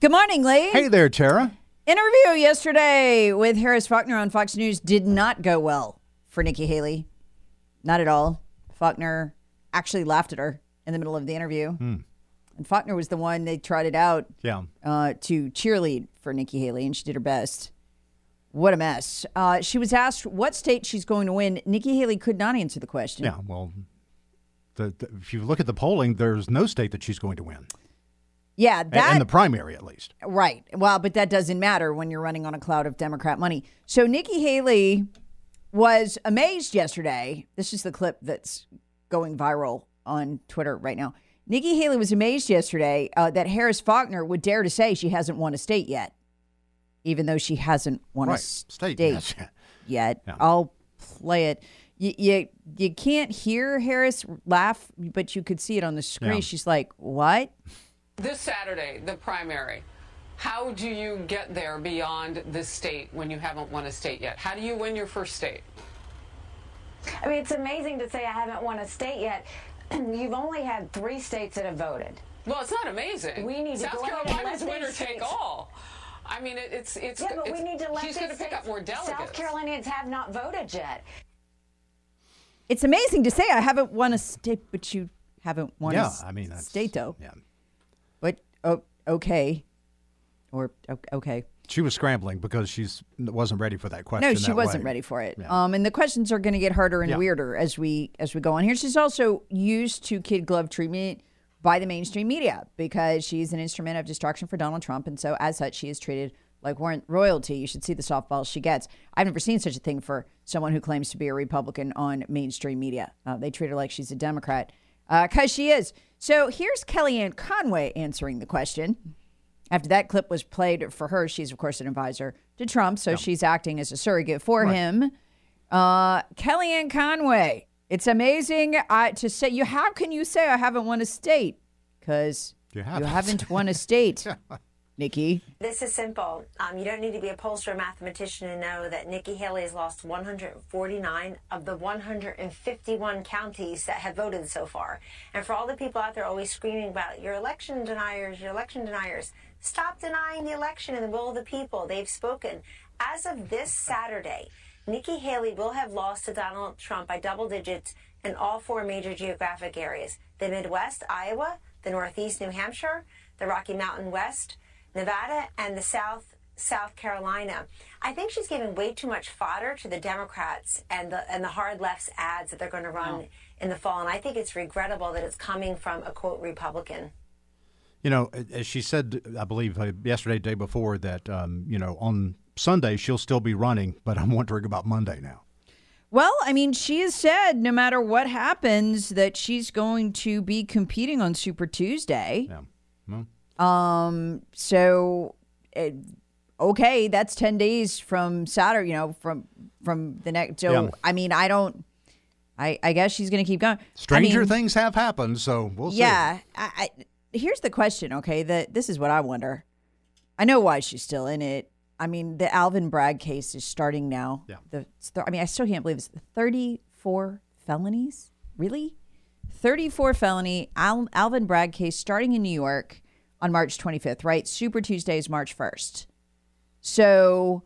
Good morning, Lee. Hey there, Tara. Interview yesterday with Harris Faulkner on Fox News did not go well for Nikki Haley. Not at all. Faulkner actually laughed at her in the middle of the interview. And Faulkner was the one they trotted out Yeah. uh, to cheerlead for Nikki Haley, and she did her best. What a mess. Uh, she was asked what state she's going to win. Nikki Haley could not answer the question. Yeah. Well, the, the, if you look at the polling, there's no state that she's going to win. Yeah, that in the primary, at least. Right. Well, but that doesn't matter when you're running on a cloud of Democrat money. So Nikki Haley was amazed yesterday. This is the clip that's going viral on Twitter right now. Nikki Haley was amazed yesterday uh, that Harris Faulkner would dare to say she hasn't won a state yet, even though she hasn't won a state, State, yet. Yeah. I'll play it. You, you you can't hear Harris laugh, but you could see it on the screen. Yeah. She's like, "What?" This Saturday, the primary. How do you get there beyond this state when you haven't won a state yet? How do you win your first state? I mean, it's amazing to say I haven't won a state yet. You've only had three states that have voted. Well, it's not amazing. We need to South go ahead Carolina's winner take all. I mean, it, it's it's. Yeah, but we need to let She's going to pick up more delegates. South Carolinians have not voted yet. It's amazing to say I haven't won a state, but you haven't won yeah. a s- I mean, that's, state though. Yeah. Oh, okay, or okay. She was scrambling because she's wasn't ready for that question. No, she wasn't way. ready for it. Yeah. Um, and the questions are going to get harder and Yeah. weirder as we as we go on here. She's also used to kid glove treatment by the mainstream media because she's an instrument of destruction for Donald Trump, and so as such, she is treated like warrant royalty. You should see the softballs she gets. I've never seen such a thing for someone who claims to be a Republican on mainstream media. Uh, they treat her like she's a Democrat because she is. So here's Kellyanne Conway answering the question. After that clip was played for her, she's of course an advisor to Trump, so she's acting as a surrogate for him. Uh, Kellyanne Conway, it's amazing to say you. How can you say I haven't won a state? Because You you haven't. haven't won a state, Nikki. This is simple. Um, you don't need to be a pollster or mathematician to know that Nikki Haley has lost 149 of the 151 counties that have voted so far. And for all the people out there always screaming about your election deniers, your election deniers, stop denying the election in the will of the people. They've spoken. As of this Saturday, Nikki Haley will have lost to Donald Trump by double digits in all four major geographic areas the Midwest, Iowa, the Northeast, New Hampshire, the Rocky Mountain West, Nevada, and the South, South Carolina. I think she's giving way too much fodder to the Democrats and the and the hard left's ads that they're going to run Oh. in the fall. And I think it's regrettable that it's coming from a quote Republican. You know, as she said, I believe uh, yesterday, day before, that um, you know on Sunday she'll still be running, but I'm wondering about Monday now. Well, I mean, she has said no matter what happens that she's going to be competing on Super Tuesday. Yeah. Well, Um. So, eh, okay, that's ten days from Saturday. You know, from from the next. So, Yeah. I mean, I don't. I I guess she's going to keep going. I stranger mean, things have happened, so we'll see. Yeah. I, I, here's the question. Okay, that this is what I wonder. I know why she's still in it. I mean, the Alvin Bragg case is starting now. Yeah. The I mean, I still can't believe it's 34 felonies. Really? 34 felony Al, Alvin Bragg case starting in New York on March 25th, right? Super Tuesday is March 1st. So,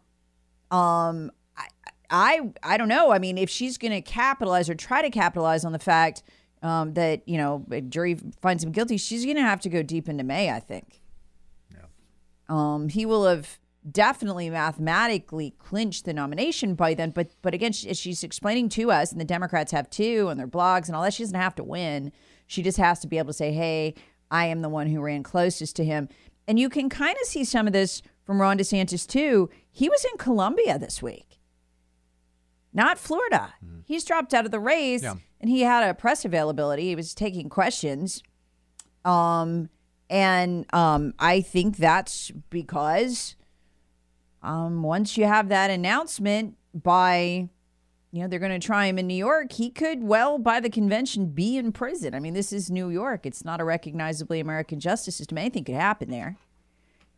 um, I, I, I don't know. I mean, if she's going to capitalize or try to capitalize on the fact um, that you know a jury finds him guilty, she's going to have to go deep into May. I think. Um, he will have definitely mathematically clinched the nomination by then. But but again, she, she's explaining to us, and the Democrats have too, on their blogs and all that. She doesn't have to win. She just has to be able to say, "Hey, I am the one who ran closest to him." And you can kind of see some of this from Ron DeSantis too. He was in Columbia this week, not Florida. He's dropped out of the race, Yeah. and he had a press availability. He was taking questions. Um, and um, I think that's because um, once you have that announcement by, you know, they're going to try him in New York, he could well, by the convention, be in prison. I mean, this is New York. It's not a recognizably American justice system. Anything could happen there.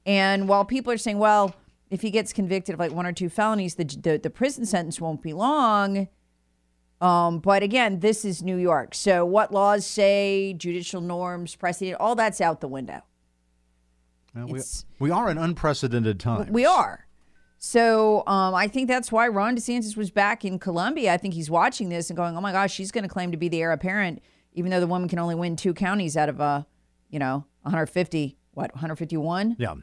And while people are saying, well, if he gets convicted of like one or two felonies, the the, the prison sentence won't be long. Um, but again, this is New York. So what laws say, judicial norms, precedent, all that's out the window. Well, we, we are in unprecedented times. We are. So um, I think that's why Ron DeSantis was back in Columbia. I think he's watching this and going, "Oh my gosh, she's going to claim to be the heir apparent, even though the woman can only win two counties out of uh, you know, 150. What 151? Yeah.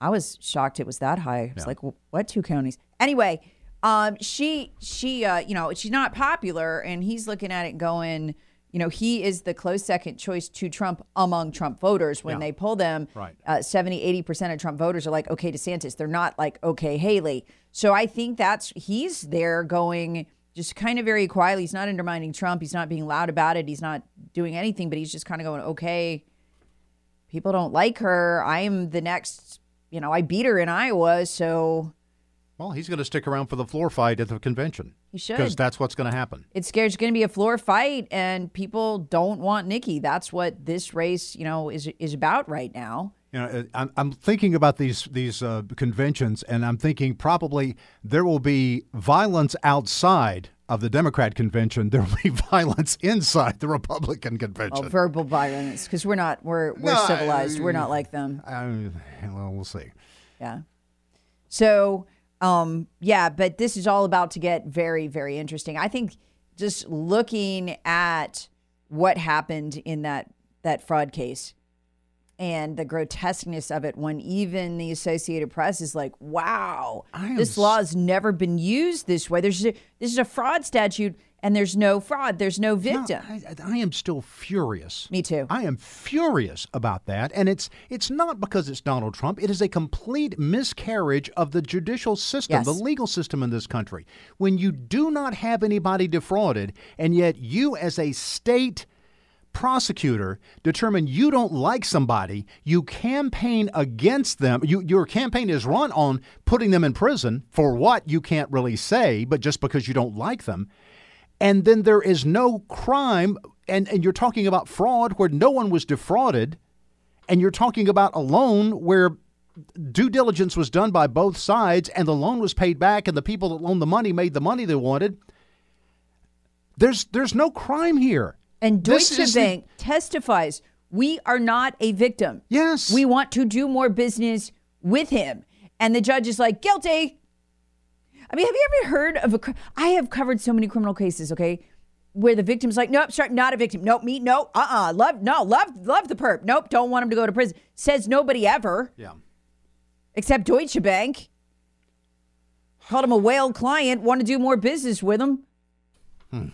I was shocked it was that high. It's Yeah. like what two counties? Anyway, um, she she uh, you know she's not popular, and he's looking at it going, you know, he is the close second choice to Trump among Trump voters. When Yeah. they pull them, Right. uh, 70, 80 percent of Trump voters are like, okay, DeSantis. They're not like, okay, Haley. So I think that's he's there going just kind of very quietly. He's not undermining Trump. He's not being loud about it. He's not doing anything, but he's just kind of going, okay, people don't like her. I am the next, you know, I beat her in Iowa, so Well, he's going to stick around for the floor fight at the convention. He should. Because that's what's going to happen. it's scared it's going to be a floor fight, and people don't want Nikki. That's what this race, you know, is is about right now. You know, uh, I'm, I'm thinking about these these uh, conventions, and I'm thinking probably there will be violence outside of the Democrat convention. There will be violence inside the Republican convention. Oh, verbal violence, because we're not we're we're No, civilized. I- we're not like them. Um, well, we'll see. Yeah. So, um, yeah, but this is all about to get very, very interesting. I think just looking at what happened in that that fraud case and the grotesqueness of it when even the Associated Press is like, wow, this law has never been used this way. There's a, this is a fraud statute and there's no fraud. There's no victim. I, I am still furious. Me too. I am furious about that, and it's it's not because it's Donald Trump. It is a complete miscarriage of the judicial system, Yes. the legal system in this country. When you do not have anybody defrauded, and yet you, as a state prosecutor, determine you don't like somebody, you campaign against them. You, your campaign is run on putting them in prison for what you can't really say, but just because you don't like them and then there is no crime and, and you're talking about fraud where no one was defrauded and you're talking about a loan where due diligence was done by both sides and the loan was paid back and the people that loaned the money made the money they wanted there's there's no crime here And Deutsche the- Bank testifies we are not a victim. Yes. We want to do more business with him. And the judge is like, guilty. I mean, have you ever heard of a? I have covered so many criminal cases, okay, where the victim's like, nope, sorry, not a victim. Nope, me, no, uh uh Love, no, love, love the perp. Nope, don't want him to go to prison. Says nobody ever. yeah except Deutsche Bank. Called him a whale client, want to do more business with him. Hmm.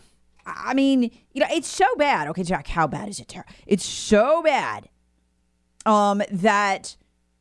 I mean, you know, it's so bad. Okay, Jack, how bad is it, Tara? It's so bad um, that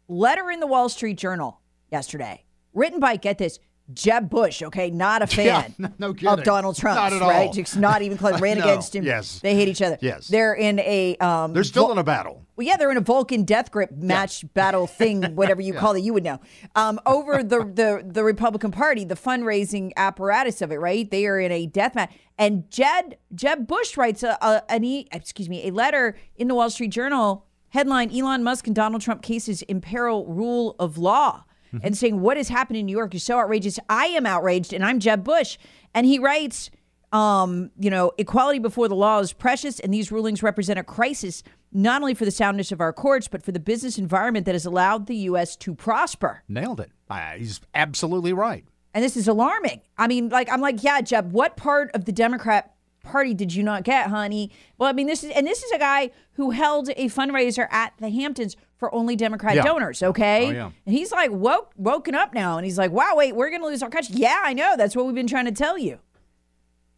letter in the Wall Street Journal yesterday, written by, get this, Jeb Bush, okay, not a Yeah, fan no- no of. Donald Trump, Not at right? all. Just not even close. Ran No, against him. yes. They hate each other. Yes. They're in a. Um, They're still in a battle. well, yeah, they're in a Vulcan death grip match battle thing, whatever you call it, you would know. Um, over the, the the Republican Party, the fundraising apparatus of it, right? They are in a death match. And Jed Jeb Bush writes a, a an e, excuse me a letter in the Wall Street Journal headline: Elon Musk and Donald Trump cases imperil rule of law. And saying what has happened in New York is so outrageous. I am outraged, and I'm Jeb Bush. And he writes, um, you know, equality before the law is precious, and these rulings represent a crisis not only for the soundness of our courts, but for the business environment that has allowed the U.S. to prosper. Nailed it. Uh, he's absolutely right. And this is alarming. I mean, like, I'm like, yeah, Jeb, what part of the Democrat Party did you not get, honey? Well, I mean, this is, and this is a guy who held a fundraiser at the Hamptons for only Democrat Yeah. donors, okay? Oh, yeah. And he's like, woke, woken up now. And he's like, wow, wait, we're going to lose our country. Yeah, I know. That's what we've been trying to tell you.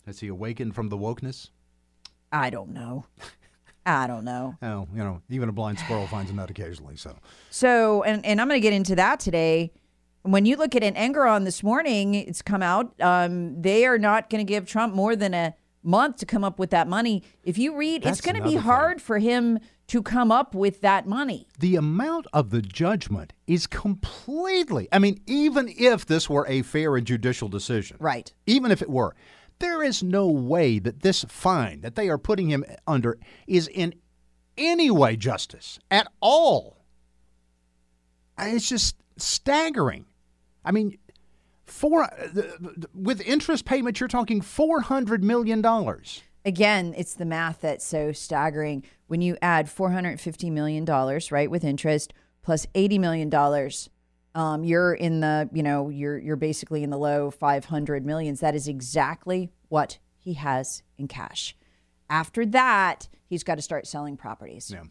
Has he awakened from the wokeness? I don't know. I don't know. Oh, you know, even a blind squirrel finds a nut occasionally. So So, and, and I'm going to get into that today. When you look at an Engoron this morning, it's come out. Um, they are not going to give Trump more than a month to come up with that money. If you read, That's it's going to be thing. hard for him to come up with that money. the amount of the judgment is completely. I mean, even if this were a fair and judicial decision, Right. Even if it were, there is no way that this fine that they are putting him under is in any way justice at all. It's just staggering. I mean, for uh, with interest payments, you're talking four hundred million dollars. Again, it's the math that's so staggering. When you add $450 million, right, with interest plus $80 million, um, you're in the, you know, you're you're basically in the low 500 millions. That is exactly what he has in cash. After that, he's got to start selling properties. Yeah.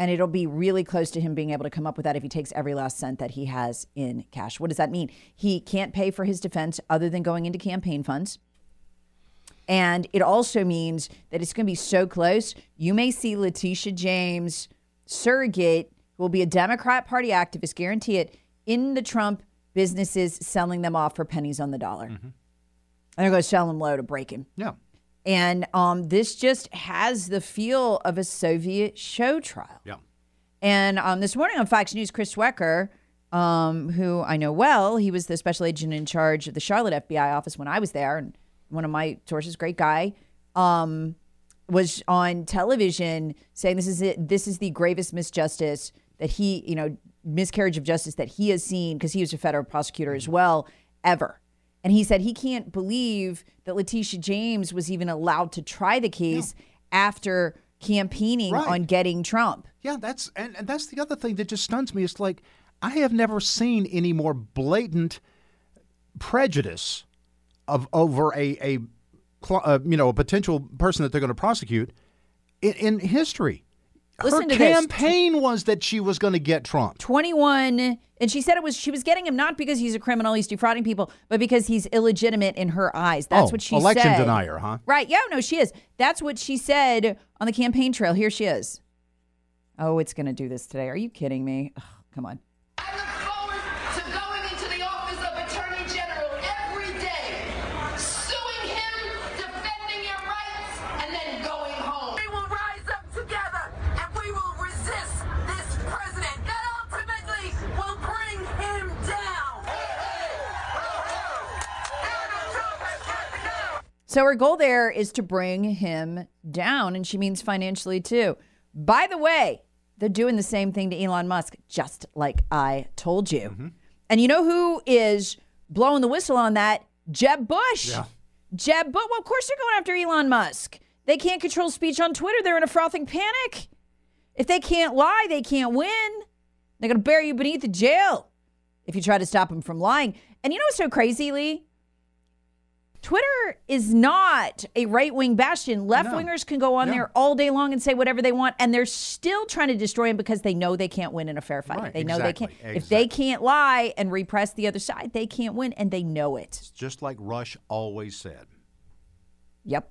And it'll be really close to him being able to come up with that if he takes every last cent that he has in cash. What does that mean? He can't pay for his defense other than going into campaign funds. And it also means that it's going to be so close. You may see Letitia James, surrogate, who will be a Democrat Party activist, guarantee it, in the Trump businesses selling them off for pennies on the dollar. And they're going to sell them low to break him. Yeah. And um, this just has the feel of a Soviet show trial. Yeah. And um, this morning on Fox News, Chris Swecker, um, who I know well, he was the special agent in charge of the Charlotte FBI office when I was there, and one of my sources, great guy, um, was on television saying this is it. This is the gravest misjustice that he, you know, miscarriage of justice that he has seen because he was a federal prosecutor as well ever. And he said he can't believe that Letitia James was even allowed to try the case after campaigning Right. on getting Trump. Yeah, that's and, and that's the other thing that just stuns me. It's like I have never seen any more blatant prejudice of over a a uh, you know a potential person that they're going to prosecute in, in history. Listen Her to this. campaign was that she was going to get Trump. 21 and she said it was she was getting him not because he's a criminal he's defrauding people but because he's illegitimate in her eyes that's Oh, what she election said denier, huh? right yeah no she is that's what she said on the campaign trail here she is oh it's gonna do this today are you kidding me Ugh, come on so her goal there is to bring him down and she means financially too by the way they're doing the same thing to elon musk just like i told you mm-hmm. and you know who is blowing the whistle on that jeb bush Yeah. Jeb, Bush. well, of course they're going after Elon Musk. They can't control speech on Twitter. They're in a frothing panic. If they can't lie, they can't win. They're going to bury you beneath the jail if you try to stop them from lying. And you know what's so crazy, Lee? Twitter is not a right wing bastion. Left wingers can go on No. there all day long and say whatever they want, and they're still trying to destroy him because they know they can't win in a fair fight. Right, they know they can't. If they can't lie and repress the other side, they can't win, and they know it. Just like Rush always said. Yep.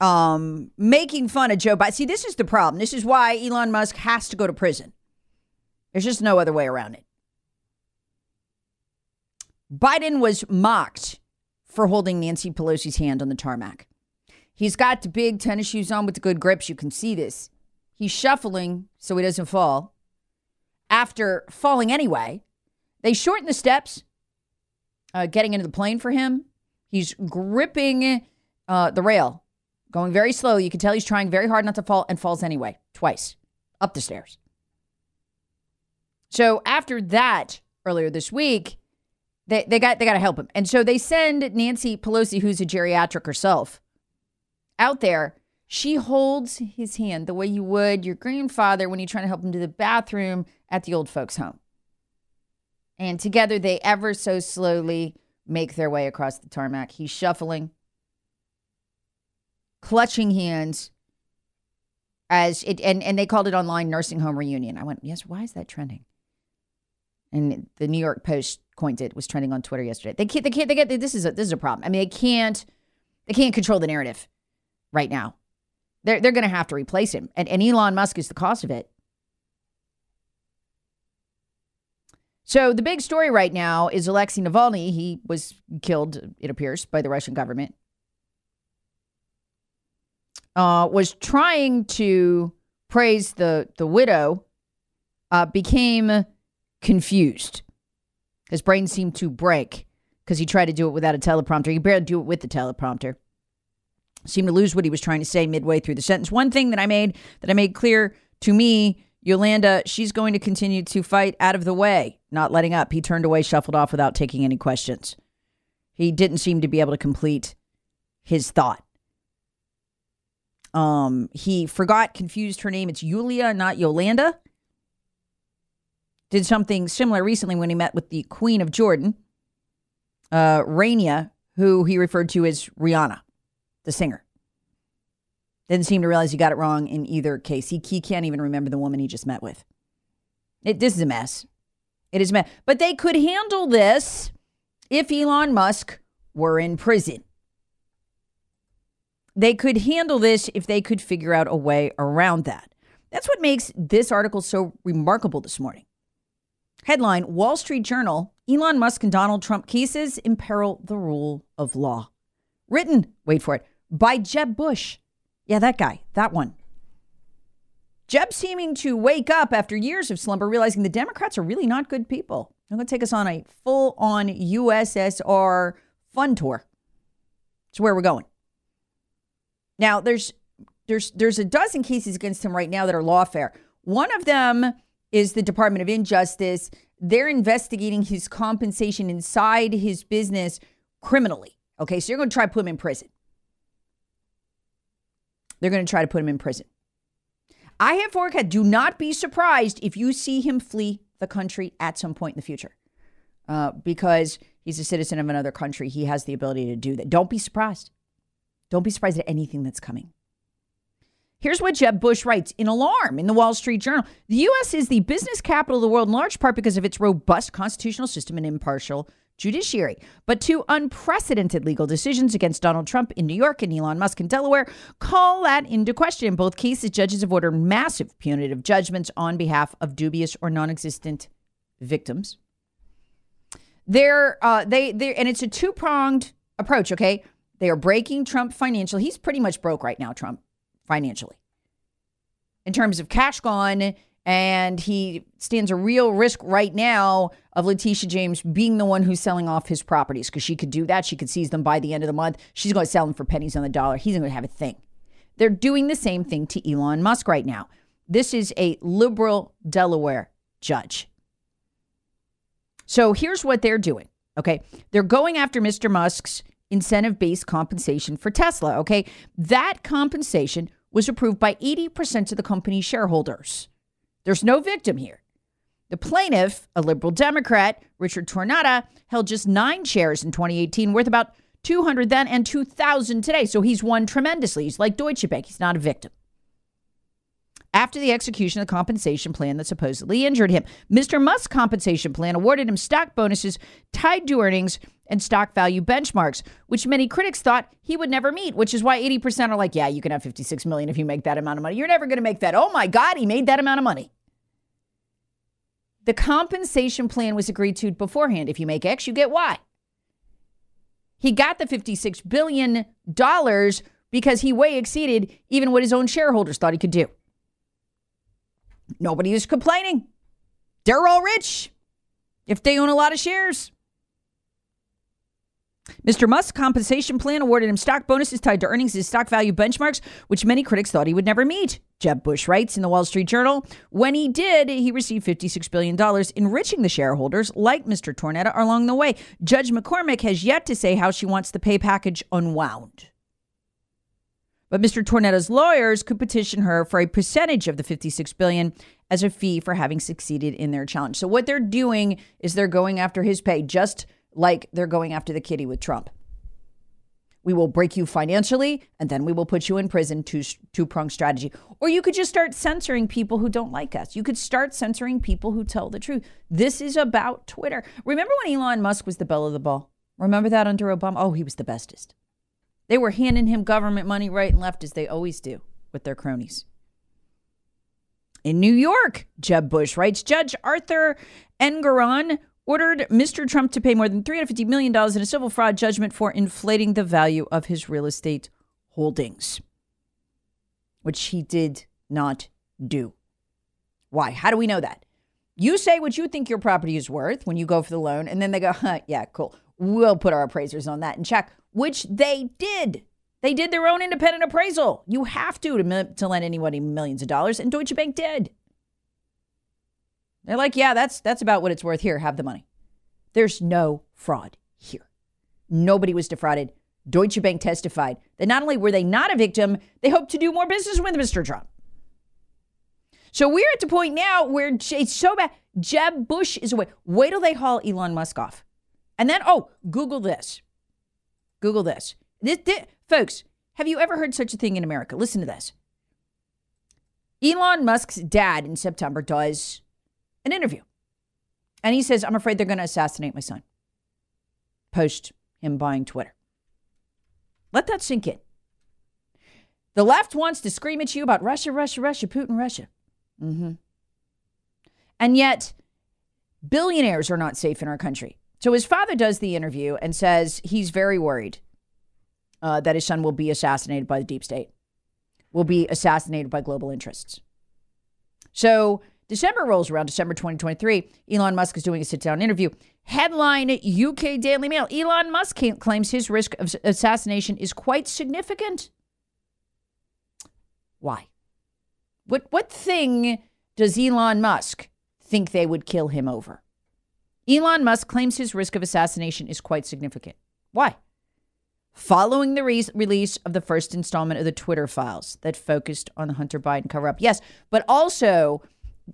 um, making fun of Joe Biden. See, this is the problem. This is why Elon Musk has to go to prison. There's just no other way around it. Biden was mocked for holding Nancy Pelosi's hand on the tarmac. He's got the big tennis shoes on with the good grips. You can see this. He's shuffling so he doesn't fall. After falling anyway, they shorten the steps, uh, getting into the plane for him. He's gripping uh, the rail, going very slow. You can tell he's trying very hard not to fall and falls anyway, twice up the stairs. So after that, earlier this week, they, they got they got to help him, and so they send Nancy Pelosi, who's a geriatric herself, out there. She holds his hand the way you would your grandfather when you're trying to help him to the bathroom at the old folks' home. And together they ever so slowly make their way across the tarmac. He's shuffling, clutching hands as it and, and they called it online nursing home reunion. I went, yes, why is that trending? And the New York Post coined it, was trending on Twitter yesterday. They can't they can't they get this is a this is a problem. I mean, they can't they can't control the narrative right now. They're they're gonna have to replace him. And and Elon Musk is the cost of it. So the big story right now is Alexei Navalny. He was killed, it appears, by the Russian government. Uh, was trying to praise the the widow. Uh, became confused. His brain seemed to break because he tried to do it without a teleprompter. He barely do it with the teleprompter. Seemed to lose what he was trying to say midway through the sentence. One thing that I made that I made clear to me Yolanda, she's going to continue to fight out of the way, not letting up. He turned away, shuffled off without taking any questions. He didn't seem to be able to complete his thought. Um, he forgot, confused her name. It's Yulia, not Yolanda. Did something similar recently when he met with the Queen of Jordan, uh, Rania, who he referred to as Rihanna, the singer. Didn't seem to realize he got it wrong in either case. He, he can't even remember the woman he just met with. It, this is a mess. It is a mess. But they could handle this if Elon Musk were in prison. They could handle this if they could figure out a way around that. That's what makes this article so remarkable this morning. Headline Wall Street Journal Elon Musk and Donald Trump cases imperil the rule of law. Written, wait for it, by Jeb Bush. Yeah, that guy, that one. Jeb seeming to wake up after years of slumber, realizing the Democrats are really not good people. I'm going to take us on a full on USSR fun tour. It's where we're going. Now, there's there's there's a dozen cases against him right now that are lawfare. One of them is the Department of Injustice. They're investigating his compensation inside his business criminally. Okay, so you're going to try to put him in prison. They're going to try to put him in prison. I have forecast. Do not be surprised if you see him flee the country at some point in the future, uh, because he's a citizen of another country. He has the ability to do that. Don't be surprised. Don't be surprised at anything that's coming. Here's what Jeb Bush writes in alarm in the Wall Street Journal. The U.S. is the business capital of the world in large part because of its robust constitutional system and impartial judiciary. But two unprecedented legal decisions against Donald Trump in New York and Elon Musk in Delaware call that into question. In both cases, judges have ordered massive punitive judgments on behalf of dubious or non existent victims. They're, uh, they, they, and it's a two pronged approach, okay? They are breaking Trump financially. He's pretty much broke right now, Trump, financially. In terms of cash gone, and he stands a real risk right now of Letitia James being the one who's selling off his properties because she could do that. She could seize them by the end of the month. She's going to sell them for pennies on the dollar. He's going to have a thing. They're doing the same thing to Elon Musk right now. This is a liberal Delaware judge. So here's what they're doing. Okay. They're going after Mr. Musk's incentive based compensation for Tesla. Okay. That compensation was approved by 80% of the company's shareholders. There's no victim here. The plaintiff, a liberal Democrat, Richard Tornetta, held just nine shares in 2018, worth about 200 then and 2,000 today. So he's won tremendously. He's like Deutsche Bank. He's not a victim. After the execution of the compensation plan that supposedly injured him, Mr. Musk's compensation plan awarded him stock bonuses tied to earnings and stock value benchmarks, which many critics thought he would never meet, which is why 80% are like, yeah, you can have 56 million if you make that amount of money. You're never going to make that. Oh my God, he made that amount of money. The compensation plan was agreed to beforehand. If you make X, you get Y. He got the $56 billion because he way exceeded even what his own shareholders thought he could do. Nobody is complaining. They're all rich if they own a lot of shares. Mr. Musk's compensation plan awarded him stock bonuses tied to earnings and stock value benchmarks, which many critics thought he would never meet. Jeb Bush writes in the Wall Street Journal When he did, he received $56 billion, enriching the shareholders like Mr. Tornetta along the way. Judge McCormick has yet to say how she wants the pay package unwound. But Mr. Tornetta's lawyers could petition her for a percentage of the 56 billion as a fee for having succeeded in their challenge. So what they're doing is they're going after his pay just like they're going after the kitty with Trump. We will break you financially and then we will put you in prison, two, two prong strategy. Or you could just start censoring people who don't like us. You could start censoring people who tell the truth. This is about Twitter. Remember when Elon Musk was the belle of the ball? Remember that under Obama? Oh, he was the bestest. They were handing him government money right and left, as they always do with their cronies. In New York, Jeb Bush writes Judge Arthur Engoron ordered Mr. Trump to pay more than $350 million in a civil fraud judgment for inflating the value of his real estate holdings, which he did not do. Why? How do we know that? You say what you think your property is worth when you go for the loan, and then they go, huh, yeah, cool. We'll put our appraisers on that and check which they did. They did their own independent appraisal. You have to to, to lend anybody millions of dollars, and Deutsche Bank did. They're like, yeah, that's that's about what it's worth. Here, have the money. There's no fraud here. Nobody was defrauded. Deutsche Bank testified that not only were they not a victim, they hoped to do more business with Mr. Trump. So we're at the point now where it's so bad. Jeb Bush is away. Wait till they haul Elon Musk off. And then, oh, Google this. Google this. This, this. Folks, Have you ever heard such a thing in America? Listen to this. Elon Musk's dad in September does an interview. And he says, I'm afraid they're going to assassinate my son. Post him buying Twitter. Let that sink in. The left wants to scream at you about Russia, Russia, Russia, Putin, Russia. Mm-hmm. And yet, billionaires are not safe in our country. So his father does the interview and says he's very worried uh, that his son will be assassinated by the deep state, will be assassinated by global interests. So December rolls around, December 2023. Elon Musk is doing a sit down interview. Headline UK Daily Mail Elon Musk claims his risk of assassination is quite significant. Why? What, what thing does Elon Musk think they would kill him over? Elon Musk claims his risk of assassination is quite significant. Why? Following the re- release of the first installment of the Twitter files that focused on the Hunter Biden cover up. Yes, but also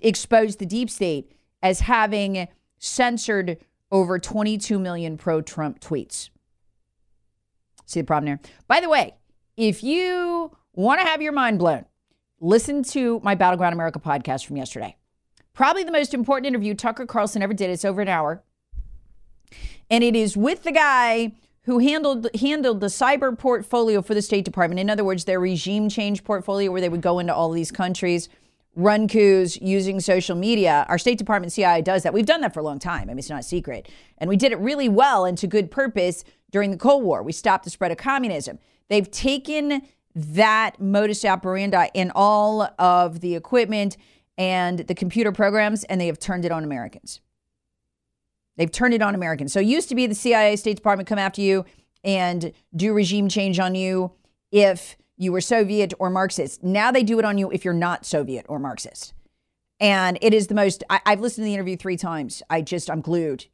exposed the deep state as having censored over 22 million pro Trump tweets. See the problem there? By the way, if you want to have your mind blown, listen to my Battleground America podcast from yesterday. Probably the most important interview Tucker Carlson ever did. It's over an hour. And it is with the guy who handled handled the cyber portfolio for the State Department. In other words, their regime change portfolio where they would go into all these countries, run coups using social media. Our State Department CIA does that. We've done that for a long time. I mean, it's not a secret. And we did it really well and to good purpose during the Cold War. We stopped the spread of communism. They've taken that modus operandi in all of the equipment and the computer programs, and they have turned it on Americans. They've turned it on Americans. So it used to be the CIA, State Department come after you and do regime change on you if you were Soviet or Marxist. Now they do it on you if you're not Soviet or Marxist. And it is the most, I, have listened to the interview three times. I just, I'm glued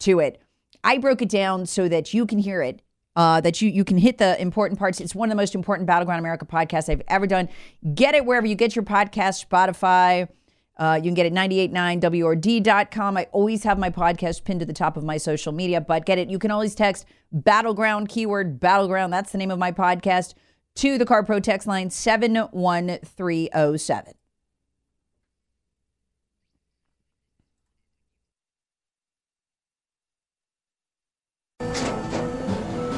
to it. I broke it down so that you can hear it uh, that you you can hit the important parts. It's one of the most important Battleground America podcasts I've ever done. Get it wherever you get your podcast, Spotify. Uh, you can get it 989wrd.com. I always have my podcast pinned to the top of my social media, but get it. You can always text battleground keyword battleground. That's the name of my podcast to the Car Pro text line 71307.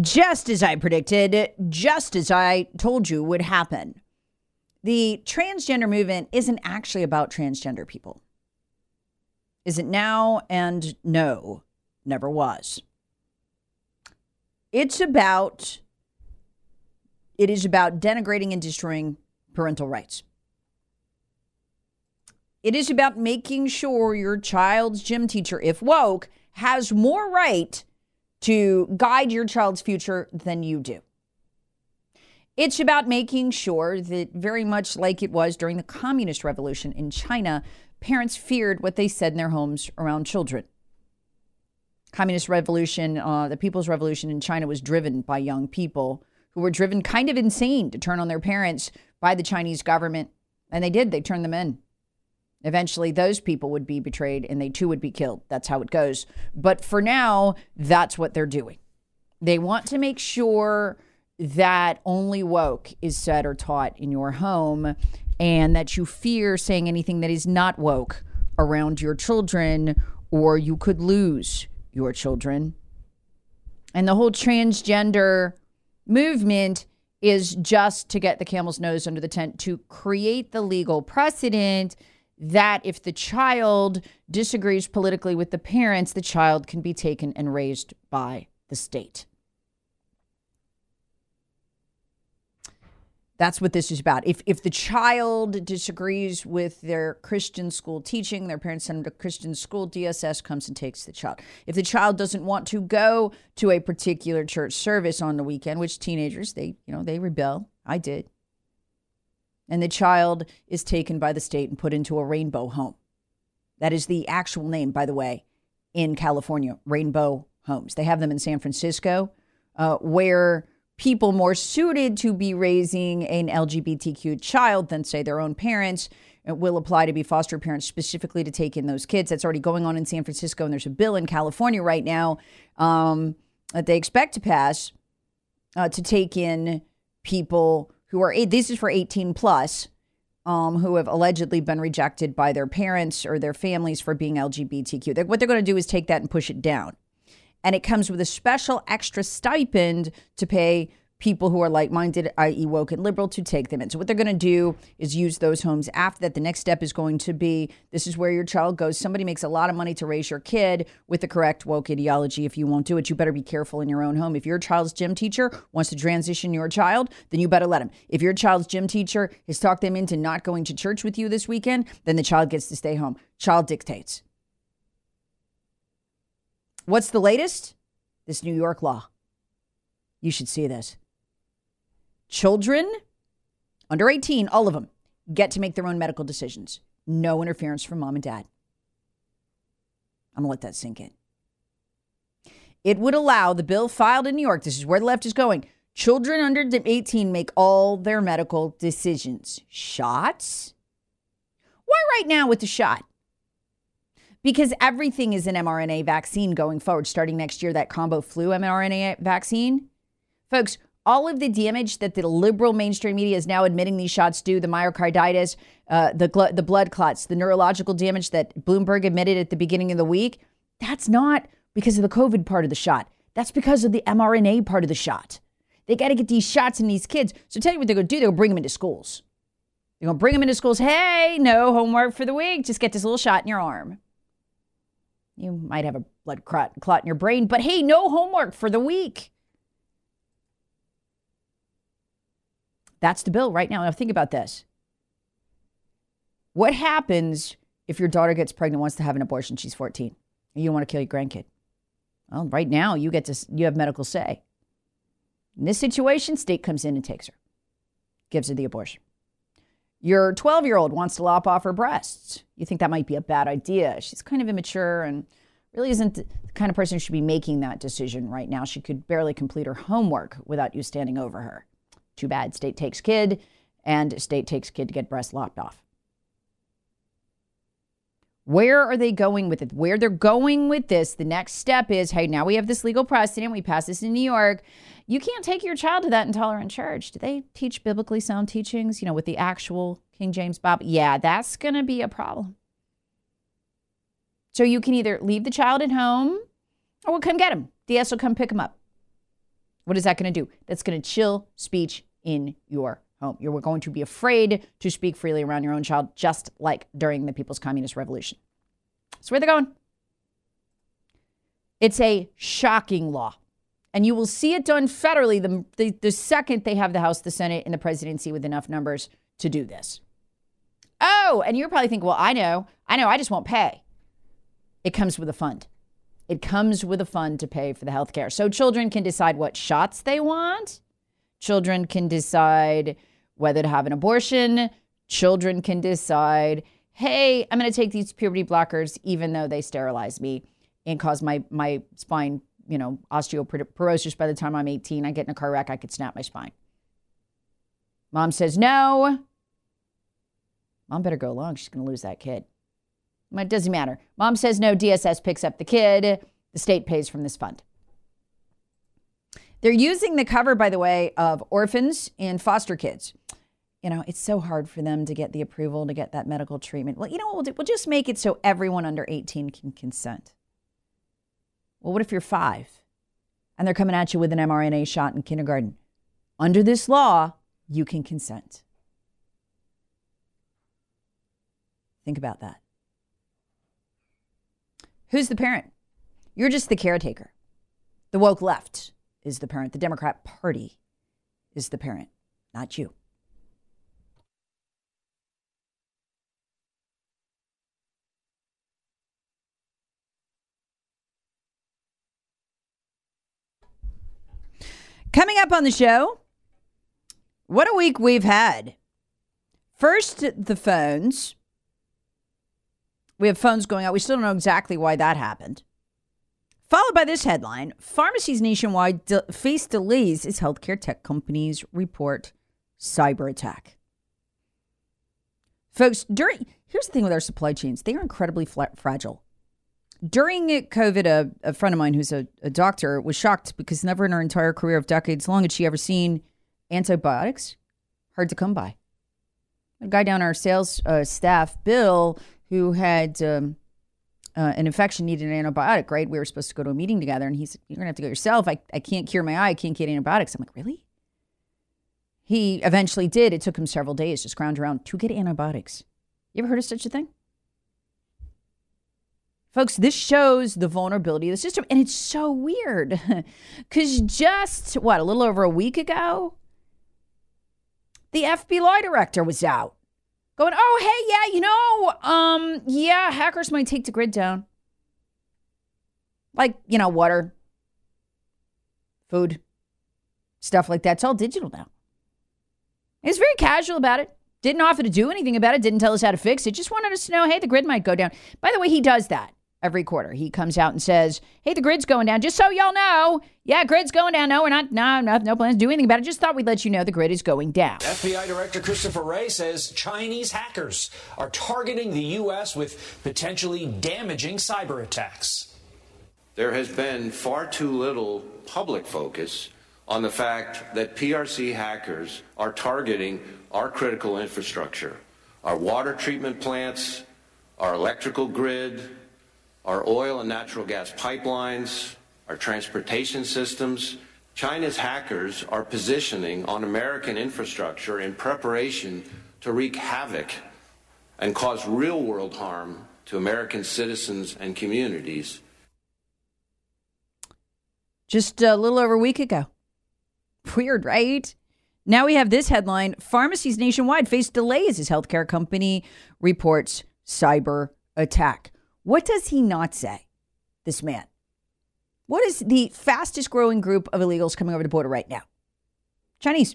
just as I predicted, just as I told you would happen. The transgender movement isn't actually about transgender people. Is it now? And no, never was. It's about it is about denigrating and destroying parental rights. It is about making sure your child's gym teacher, if woke, has more right to guide your child's future than you do. It's about making sure that, very much like it was during the communist revolution in China, parents feared what they said in their homes around children. Communist revolution, uh, the People's Revolution in China was driven by young people who were driven kind of insane to turn on their parents by the Chinese government. And they did, they turned them in. Eventually, those people would be betrayed and they too would be killed. That's how it goes. But for now, that's what they're doing. They want to make sure that only woke is said or taught in your home and that you fear saying anything that is not woke around your children or you could lose your children. And the whole transgender movement is just to get the camel's nose under the tent to create the legal precedent that if the child disagrees politically with the parents, the child can be taken and raised by the state. That's what this is about. If if the child disagrees with their Christian school teaching, their parents send them to Christian school, DSS comes and takes the child. If the child doesn't want to go to a particular church service on the weekend, which teenagers they you know they rebel. I did. And the child is taken by the state and put into a rainbow home. That is the actual name, by the way, in California, Rainbow Homes. They have them in San Francisco, uh, where people more suited to be raising an LGBTQ child than, say, their own parents uh, will apply to be foster parents specifically to take in those kids. That's already going on in San Francisco, and there's a bill in California right now um, that they expect to pass uh, to take in people who are this is for 18 plus um, who have allegedly been rejected by their parents or their families for being LGBTQ. They're, what they're going to do is take that and push it down and it comes with a special extra stipend to pay people who are like minded, i.e., woke and liberal, to take them in. So, what they're going to do is use those homes after that. The next step is going to be this is where your child goes. Somebody makes a lot of money to raise your kid with the correct woke ideology. If you won't do it, you better be careful in your own home. If your child's gym teacher wants to transition your child, then you better let him. If your child's gym teacher has talked them into not going to church with you this weekend, then the child gets to stay home. Child dictates. What's the latest? This New York law. You should see this. Children under 18, all of them, get to make their own medical decisions. No interference from mom and dad. I'm going to let that sink in. It would allow the bill filed in New York, this is where the left is going. Children under 18 make all their medical decisions. Shots? Why right now with the shot? because everything is an mRNA vaccine going forward, starting next year, that combo flu mRNA vaccine. Folks, all of the damage that the liberal mainstream media is now admitting these shots do the myocarditis, uh, the, gl- the blood clots, the neurological damage that Bloomberg admitted at the beginning of the week that's not because of the COVID part of the shot. That's because of the mRNA part of the shot. They got to get these shots in these kids. So tell you what they're going to do they're going to bring them into schools. They're going to bring them into schools. Hey, no homework for the week. Just get this little shot in your arm. You might have a blood clot, clot in your brain, but hey, no homework for the week. That's the bill right now. Now, think about this. What happens if your daughter gets pregnant, wants to have an abortion, she's 14, and you don't want to kill your grandkid? Well, right now, you get to, you have medical say. In this situation, state comes in and takes her, gives her the abortion. Your 12 year old wants to lop off her breasts. You think that might be a bad idea. She's kind of immature and really isn't the kind of person who should be making that decision right now. She could barely complete her homework without you standing over her. Too bad. State takes kid, and state takes kid to get breast lopped off. Where are they going with it? Where they're going with this, the next step is hey, now we have this legal precedent. We pass this in New York. You can't take your child to that intolerant church. Do they teach biblically sound teachings, you know, with the actual King James Bible? Yeah, that's going to be a problem. So you can either leave the child at home or we'll come get him. DS will come pick him up. What is that going to do? That's going to chill speech in your home. You're going to be afraid to speak freely around your own child, just like during the People's Communist Revolution. That's where they're going. It's a shocking law. And you will see it done federally the, the, the second they have the House, the Senate, and the presidency with enough numbers to do this. Oh, and you're probably thinking, well, I know, I know, I just won't pay. It comes with a fund. It comes with a fund to pay for the health care. So children can decide what shots they want Children can decide whether to have an abortion. Children can decide, hey, I'm going to take these puberty blockers even though they sterilize me and cause my, my spine, you know, osteoporosis by the time I'm 18. I get in a car wreck, I could snap my spine. Mom says no. Mom better go along. She's going to lose that kid. It doesn't matter. Mom says no. DSS picks up the kid. The state pays from this fund. They're using the cover, by the way, of orphans and foster kids. You know, it's so hard for them to get the approval to get that medical treatment. Well, you know what we'll do? We'll just make it so everyone under 18 can consent. Well, what if you're five? and they're coming at you with an mRNA shot in kindergarten. Under this law, you can consent. Think about that. Who's the parent? You're just the caretaker. The woke left is the parent. The Democrat Party is the parent, not you. Coming up on the show, what a week we've had. First, the phones. We have phones going out. We still don't know exactly why that happened. Followed by this headline Pharmacies nationwide de- face delays as healthcare tech companies report cyber attack. Folks, during here's the thing with our supply chains they are incredibly fragile. During COVID, a, a friend of mine who's a, a doctor was shocked because never in her entire career of decades long had she ever seen antibiotics hard to come by. A guy down our sales uh, staff, Bill, who had um, uh, an infection, needed an antibiotic, right? We were supposed to go to a meeting together, and he said, You're going to have to go yourself. I, I can't cure my eye. I can't get antibiotics. I'm like, Really? He eventually did. It took him several days to scrounge around to get antibiotics. You ever heard of such a thing? Folks, this shows the vulnerability of the system. And it's so weird because just what, a little over a week ago, the FBI director was out going, oh, hey, yeah, you know, um, yeah, hackers might take the grid down. Like, you know, water, food, stuff like that. It's all digital now. He's very casual about it. Didn't offer to do anything about it. Didn't tell us how to fix it. Just wanted us to know, hey, the grid might go down. By the way, he does that every quarter. He comes out and says, "Hey, the grid's going down." Just so y'all know, yeah, grid's going down. No, we're not. No, no, no plans to do anything about it. Just thought we'd let you know the grid is going down. FBI Director Christopher Wray says Chinese hackers are targeting the U.S. with potentially damaging cyber attacks. There has been far too little public focus on the fact that PRC hackers are targeting our critical infrastructure, our water treatment plants, our electrical grid, our oil and natural gas pipelines, our transportation systems. China's hackers are positioning on American infrastructure in preparation to wreak havoc and cause real world harm to American citizens and communities. Just a little over a week ago. Weird, right? Now we have this headline Pharmacies nationwide face delays as healthcare company reports cyber attack. What does he not say, this man? What is the fastest growing group of illegals coming over the border right now? Chinese.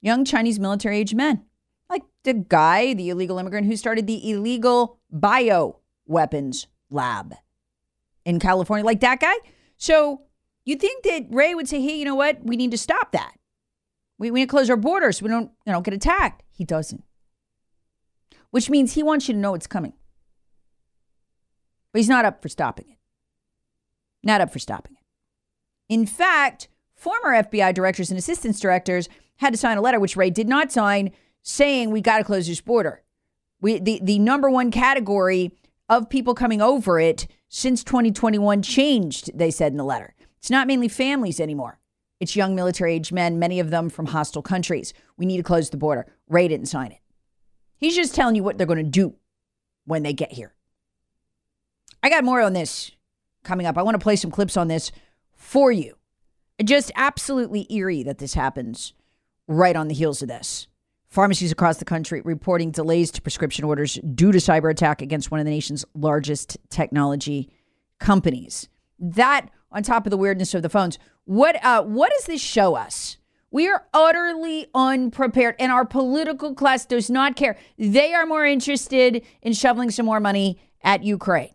Young Chinese military age men. Like the guy, the illegal immigrant who started the illegal bio weapons lab in California, like that guy. So you think that Wray would say, hey, you know what? We need to stop that. We, we need to close our borders so we don't, you know, get attacked. He doesn't. Which means he wants you to know it's coming. But he's not up for stopping it. Not up for stopping it. In fact, former FBI directors and assistance directors had to sign a letter, which Wray did not sign, saying we got to close this border. We, the, the number one category of people coming over it since 2021 changed, they said in the letter. It's not mainly families anymore. It's young military age men, many of them from hostile countries. We need to close the border. Wray didn't sign it. He's just telling you what they're going to do when they get here. I got more on this coming up. I want to play some clips on this for you. Just absolutely eerie that this happens right on the heels of this. Pharmacies across the country reporting delays to prescription orders due to cyber attack against one of the nation's largest technology companies. That on top of the weirdness of the phones. What uh, what does this show us? We are utterly unprepared, and our political class does not care. They are more interested in shoveling some more money at Ukraine.